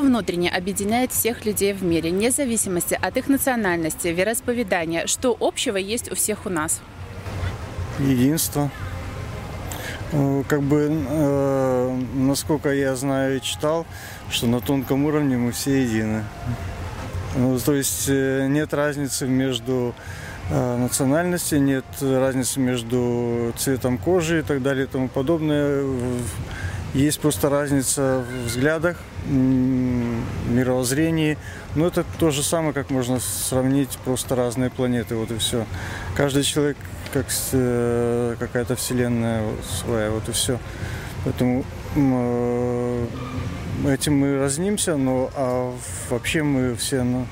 Внутренне объединяет всех людей в мире, вне зависимости от их национальности, вероисповедания? Что общего есть у всех у нас? Единство. Ну, Как бы, э, насколько я знаю и читал, что на тонком уровне мы все едины. Ну, то есть э, нет разницы между э, национальностью, нет разницы между цветом кожи и так далее и тому подобное. Есть просто разница в взглядах, мировоззрении. Но это то же самое, как можно сравнить просто разные планеты. Вот и все. Каждый человек как э, какая-то вселенная своя, вот и все. Поэтому э, этим мы разнимся, но а вообще мы все ну,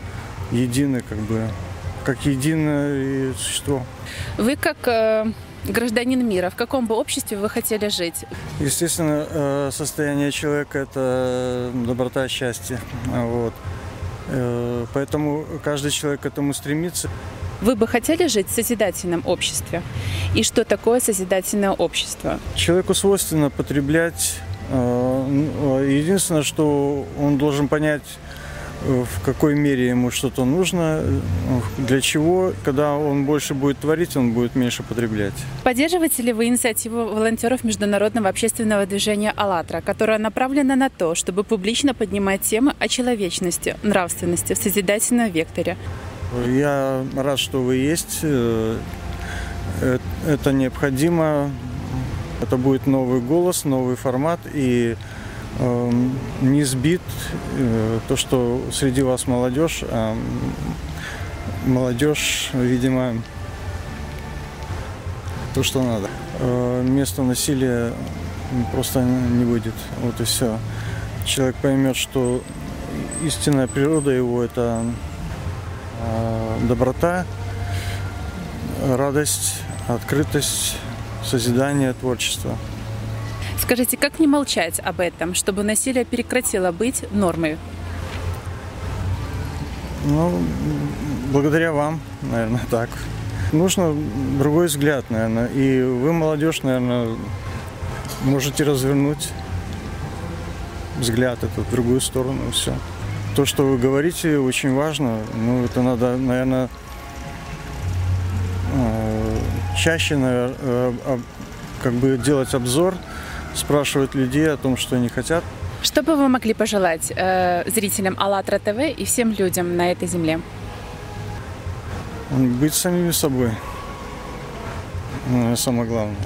едины, как бы, как единое существо. Вы как э, гражданин мира, в каком бы обществе вы хотели жить? Естественно, э, состояние человека – это доброта, счастье. Вот. Э, Поэтому каждый человек к этому стремится. Вы бы хотели жить в созидательном обществе? И что такое созидательное общество? Человеку свойственно потреблять. э, Единственное, что он должен понять, в какой мере ему что-то нужно, э, для чего. Когда он больше будет творить, он будет меньше потреблять. Поддерживаете ли вы инициативу волонтеров международного общественного движения «АЛЛАТРА», которая направлена на то, чтобы публично поднимать темы о человечности, нравственности в созидательном векторе? Я рад, что вы есть. Э, э, Это необходимо. Это будет новый голос, новый формат. И не сбит э, то, что среди вас молодежь. а молодежь, видимо, то, что надо. Э, Место насилия просто не будет. Вот и все. Человек поймет, что истинная природа его – это э, доброта, радость, открытость, созидание, творчество. Скажите, как не молчать об этом, чтобы насилие прекратило быть нормой? Ну, благодаря вам, наверное, так. Нужно другой взгляд, наверное. И вы, молодежь, наверное, можете развернуть взгляд этот в другую сторону, и все. То, что вы говорите, очень важно. Ну, это надо, наверное, э, чаще, наверное, как бы делать обзор, спрашивать людей о том, что они хотят. Что бы вы могли пожелать э, зрителям АЛЛАТРА ТВ и всем людям на этой земле? Быть самими собой. Ну, самое главное.